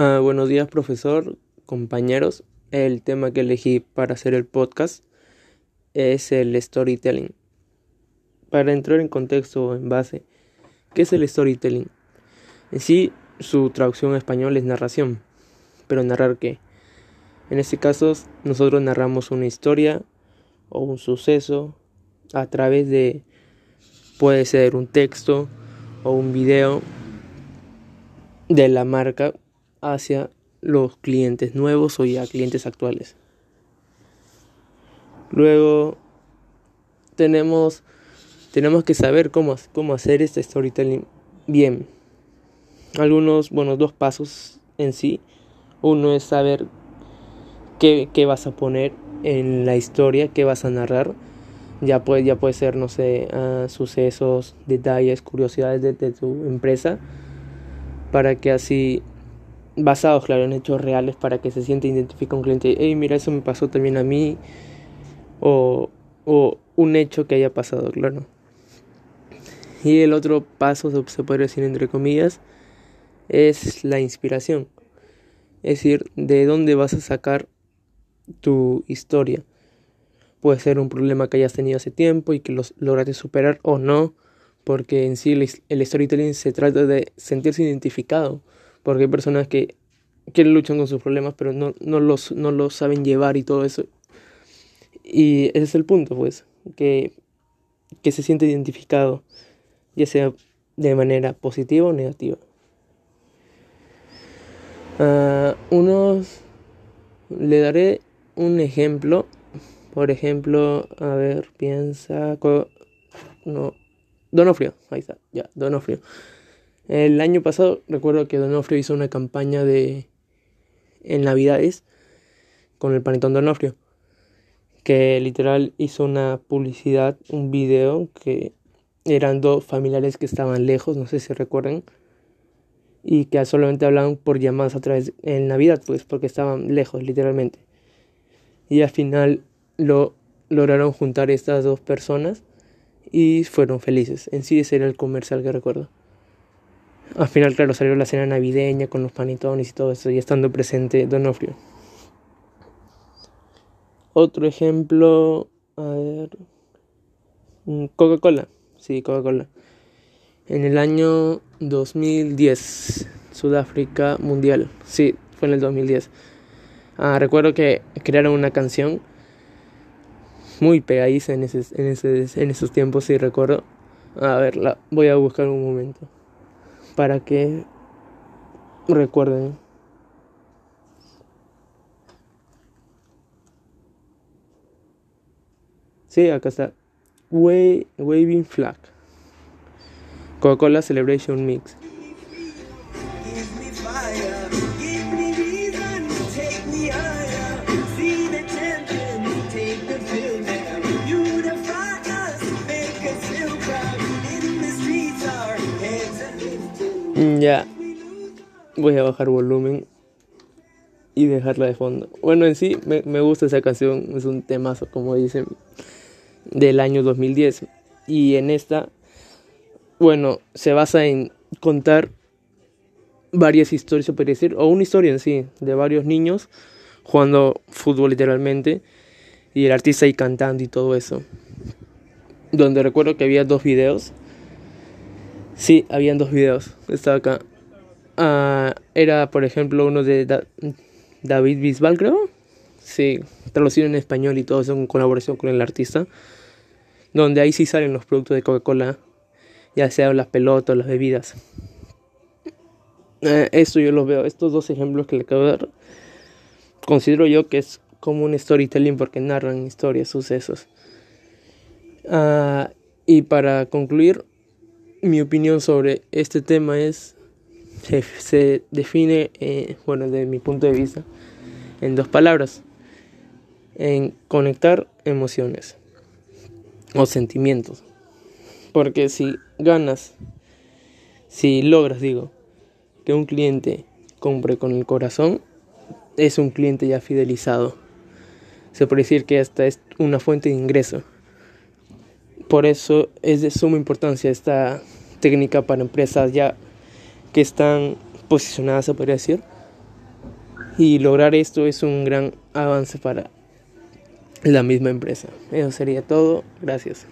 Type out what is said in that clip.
Ah, buenos días, profesor, compañeros. El tema que elegí para hacer el podcast es el storytelling. Para entrar en contexto en base, ¿qué es el storytelling? En sí, su traducción en español es narración. Pero narrar qué? En este caso, nosotros narramos una historia o un suceso a través de, puede ser un texto o un video de la marca hacia los clientes nuevos o ya clientes actuales. Luego tenemos, tenemos que saber cómo, cómo hacer este storytelling bien. Algunos, bueno, dos pasos en sí. Uno es saber qué, qué vas a poner en la historia, qué vas a narrar. Ya puede, ya puede ser, no sé, ah, sucesos, detalles, curiosidades de, de tu empresa, para que así basados, claro, en hechos reales para que se siente identificado un cliente. Hey, mira, eso me pasó también a mí. O, o un hecho que haya pasado, claro. Y el otro paso, se puede decir entre comillas, es la inspiración. Es decir, de dónde vas a sacar tu historia. Puede ser un problema que hayas tenido hace tiempo y que los lograste superar o no, porque en sí el storytelling se trata de sentirse identificado porque hay personas que, que luchan con sus problemas, pero no, no, los, no los saben llevar y todo eso. Y ese es el punto, pues, que, que se siente identificado, ya sea de manera positiva o negativa. Unos le daré un ejemplo. Por ejemplo, a ver, piensa. No. Donofrio, ahí está, ya, Donofrio. El año pasado recuerdo que Donofrio hizo una campaña de en Navidades con el panetón Donofrio, que literal hizo una publicidad, un video que eran dos familiares que estaban lejos, no sé si recuerdan, y que solamente hablaban por llamadas a través en Navidad, pues porque estaban lejos, literalmente. Y al final lo lograron juntar estas dos personas y fueron felices. En sí ese era el comercial que recuerdo. Al final, claro, salió la cena navideña con los panitones y todo eso, y estando presente Donofrio. Otro ejemplo, a ver, mm, Coca-Cola, sí, Coca-Cola. En el año 2010, Sudáfrica Mundial, sí, fue en el 2010. Ah, recuerdo que crearon una canción muy pegadiza en, ese, en, ese, en esos tiempos, sí recuerdo. A ver, la voy a buscar un momento para que recuerden. Sí, acá está. waving Flag. Coca-Cola Celebration Mix. Ya. Voy a bajar volumen y dejarla de fondo. Bueno, en sí me, me gusta esa canción, es un temazo, como dicen, del año 2010. Y en esta, bueno, se basa en contar varias historias, puede decir, o una historia en sí, de varios niños jugando fútbol literalmente, y el artista ahí cantando y todo eso. Donde recuerdo que había dos videos Sí, habían dos videos. Estaba acá. Ah, era, por ejemplo, uno de David Bisbal, creo. Sí, traducido en español y todo eso en colaboración con el artista. Donde ahí sí salen los productos de Coca-Cola. Ya sea las pelotas, las bebidas. Eh, esto yo lo veo. Estos dos ejemplos que le acabo de dar. Considero yo que es como un storytelling porque narran historias, sucesos. Ah, y para concluir, mi opinión sobre este tema es, se, define, eh, bueno, desde mi punto de vista, en dos palabras, en conectar emociones o sentimientos. Porque si ganas, si logras, digo, que un cliente compre con el corazón, es un cliente ya fidelizado. Se puede decir que esta es una fuente de ingreso. Por eso es de suma importancia esta técnica para empresas ya que están posicionadas, se podría decir, Y lograr esto es un gran avance para la misma empresa. Eso sería todo. Gracias.